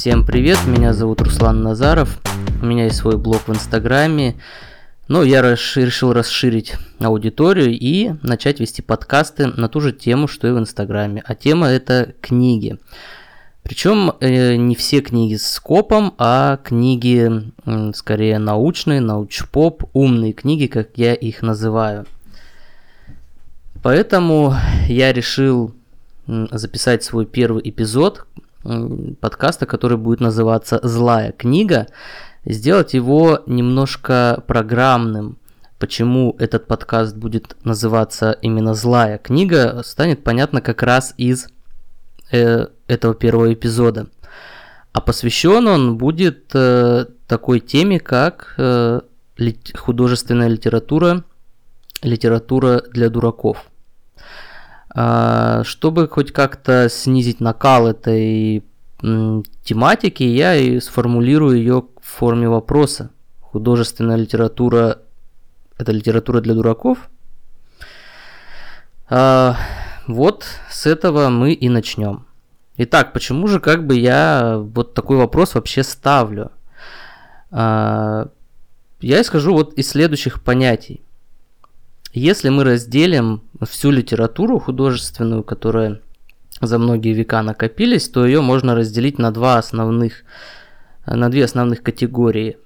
Всем привет, меня зовут Руслан Назаров, у меня есть свой блог в Инстаграме, но я расшир, решил расширить аудиторию и начать вести подкасты на ту же тему, что и в Инстаграме. А тема это книги. Причем э, не все книги с скопом, а книги э, скорее научные, научпоп, умные книги, как я их называю. Поэтому я решил записать свой первый эпизод подкаста, который будет называться «Злая книга», сделать его немножко программным. Почему этот подкаст будет называться именно «Злая книга», станет понятно как раз из э, этого первого эпизода. А посвящен он будет э, такой теме, как э, лит- художественная литература, литература для дураков. А, чтобы хоть как-то снизить накал этой тематики, я и сформулирую ее в форме вопроса. Художественная литература – это литература для дураков? А, вот с этого мы и начнем. Итак, почему же как бы я вот такой вопрос вообще ставлю? А, я исхожу вот из следующих понятий. Если мы разделим всю литературу художественную, которая за многие века накопились, то ее можно разделить на два основных, на две основных категории.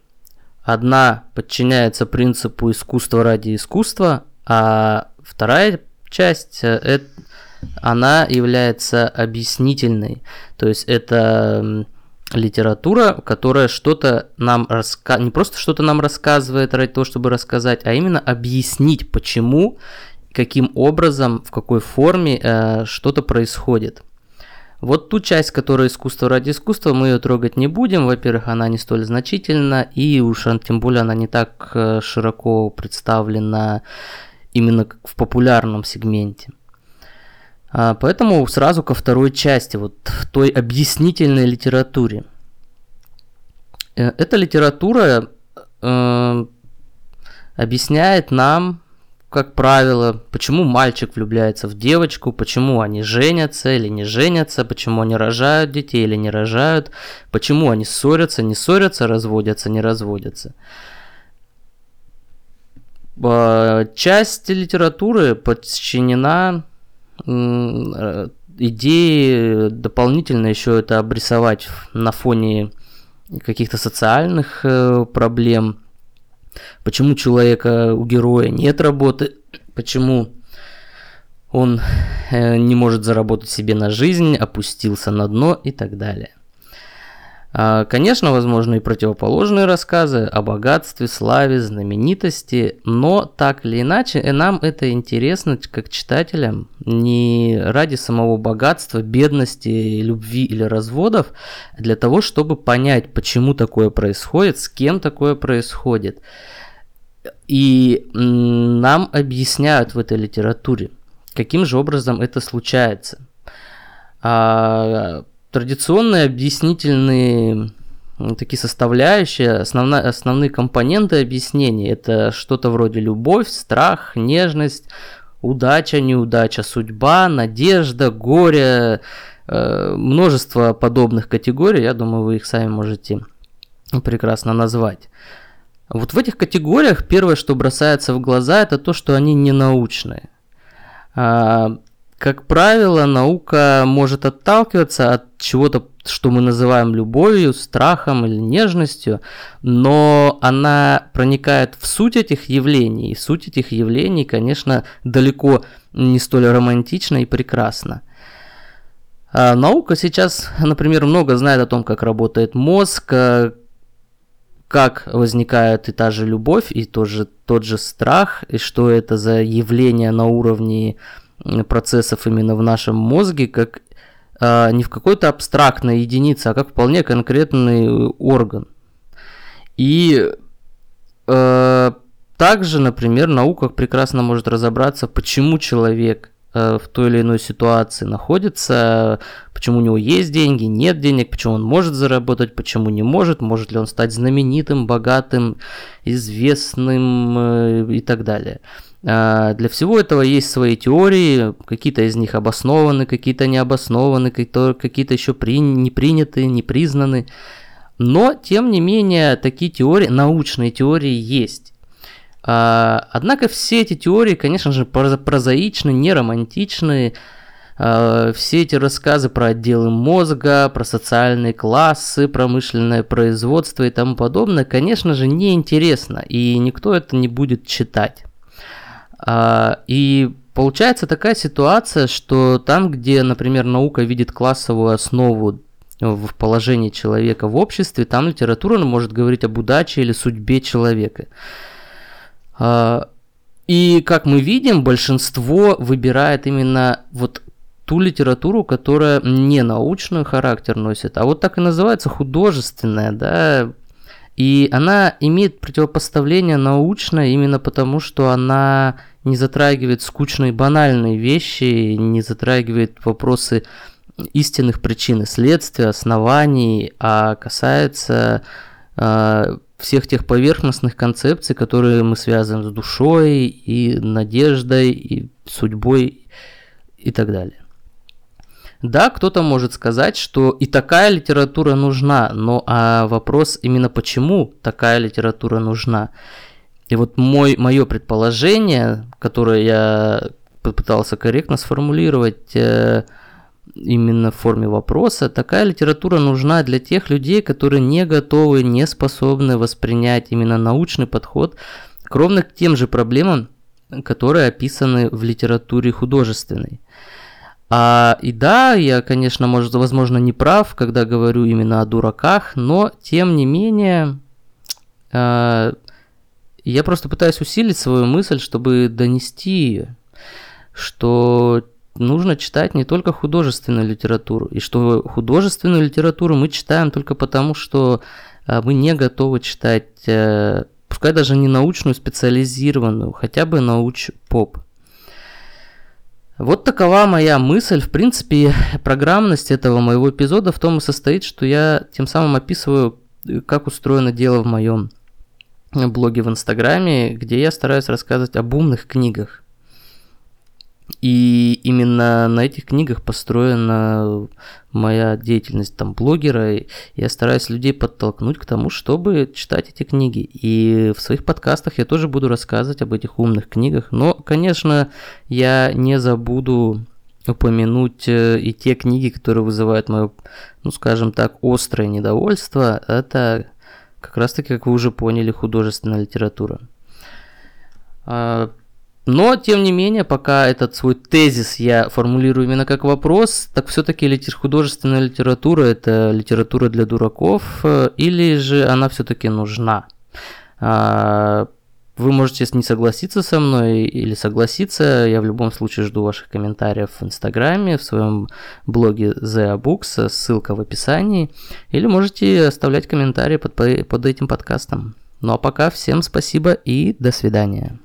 Одна подчиняется принципу искусства ради искусства, а вторая часть это, она является объяснительной. То есть это литература, которая что-то нам рассказывает, не просто что-то нам рассказывает ради того, чтобы рассказать, а именно объяснить, почему, каким образом, в какой форме э, что-то происходит. Вот ту часть, которая искусство ради искусства, мы ее трогать не будем. Во-первых, она не столь значительна, и уж тем более она не так э, широко представлена именно в популярном сегменте. А, поэтому сразу ко второй части, вот в той объяснительной литературе. Э, эта литература э, объясняет нам, как правило, почему мальчик влюбляется в девочку, почему они женятся или не женятся, почему они рожают детей или не рожают, почему они ссорятся, не ссорятся, разводятся, не разводятся. А, часть литературы подчинена Э, идеи дополнительно еще это обрисовать на фоне каких-то социальных э, проблем. Почему человека, у героя нет работы, почему он э, не может заработать себе на жизнь, опустился на дно и так далее. А, конечно, возможны и противоположные рассказы о богатстве, славе, знаменитости, но так или иначе э, нам это интересно как читателям не ради самого богатства, бедности, любви или разводов, а для того, чтобы понять, почему такое происходит, с кем такое происходит. И нам объясняют в этой литературе, каким же образом это случается. Традиционные объяснительные такие составляющие, основна, основные компоненты объяснения. Это что-то вроде любовь, страх, нежность, удача, неудача, судьба, надежда, горе, э, множество подобных категорий. Я думаю, вы их сами можете прекрасно назвать. Вот в этих категориях первое, что бросается в глаза, это то, что они не научные. А, как правило, наука может отталкиваться от чего-то, что мы называем любовью, страхом или нежностью, но она проникает в суть этих явлений, и суть этих явлений, конечно, далеко не столь романтична и прекрасна. А наука сейчас, например, много знает о том, как работает мозг, э, как возникает и та же любовь, и тот же, тот же страх, и что это за явление на уровне процессов именно в нашем мозге, как а, не в какой-то абстрактной единице, а как вполне конкретный орган. И э, также, например, наука прекрасно может разобраться, почему человек э, в той или иной ситуации находится, почему у него есть деньги, нет денег, почему он может заработать, почему не может, может ли он стать знаменитым, богатым, известным э, и так далее. А, для всего этого есть свои теории, какие-то из них обоснованы, какие-то не обоснованы, какие-то еще при, не приняты, не признаны. Но, тем не менее, такие теории, научные теории есть. А, однако все эти теории, конечно же, прозаичны, не романтичны. А, все эти рассказы про отделы мозга, про социальные классы, промышленное производство и тому подобное, конечно же, неинтересно, и никто это не будет читать. А, и получается такая ситуация, что там, где, например, наука видит классовую основу в положении человека в обществе, там литература может говорить об удаче или судьбе человека. А, и как мы видим, большинство выбирает именно вот ту литературу, которая не научный характер носит, а вот так и называется художественная, да, и она имеет противопоставление научное именно потому, что она не затрагивает скучные банальные вещи, не затрагивает вопросы истинных причин и следствия, оснований, а касается э, всех тех поверхностных концепций, которые мы связываем с душой и надеждой и судьбой и так далее. Да, кто-то может сказать, что и такая литература нужна, но а вопрос именно почему такая литература нужна. И вот мой, мое предположение, которое я попытался корректно сформулировать э, именно в форме вопроса, такая литература нужна для тех людей, которые не готовы, не способны воспринять именно научный подход к ровно к тем же проблемам, которые описаны в литературе художественной. А, и да, я, конечно, может, возможно, не прав, когда говорю именно о дураках, но тем не менее, э, я просто пытаюсь усилить свою мысль, чтобы донести ее, что нужно читать не только художественную литературу, и что художественную литературу мы читаем только потому, что э, мы не готовы читать, э, пускай даже не научную, специализированную, хотя бы науч-поп. Вот такова моя мысль. В принципе, программность этого моего эпизода в том и состоит, что я тем самым описываю, как устроено дело в моем блоге в Инстаграме, где я стараюсь рассказывать об умных книгах. И именно на этих книгах построена моя деятельность там блогера. Я стараюсь людей подтолкнуть к тому, чтобы читать эти книги. И в своих подкастах я тоже буду рассказывать об этих умных книгах. Но, конечно, я не забуду упомянуть э, и те книги, которые вызывают мое, ну скажем так, острое недовольство. Это как раз таки, как вы уже поняли, художественная литература. А, но, тем не менее, пока этот свой тезис я формулирую именно как вопрос, так все-таки литер... художественная литература это литература для дураков, э, или же она все-таки нужна? Вы можете не согласиться со мной или согласиться. Я в любом случае жду ваших комментариев в Инстаграме, в своем блоге The Books, ссылка в описании. Или можете оставлять комментарии под, под этим подкастом. Ну а пока всем спасибо и до свидания.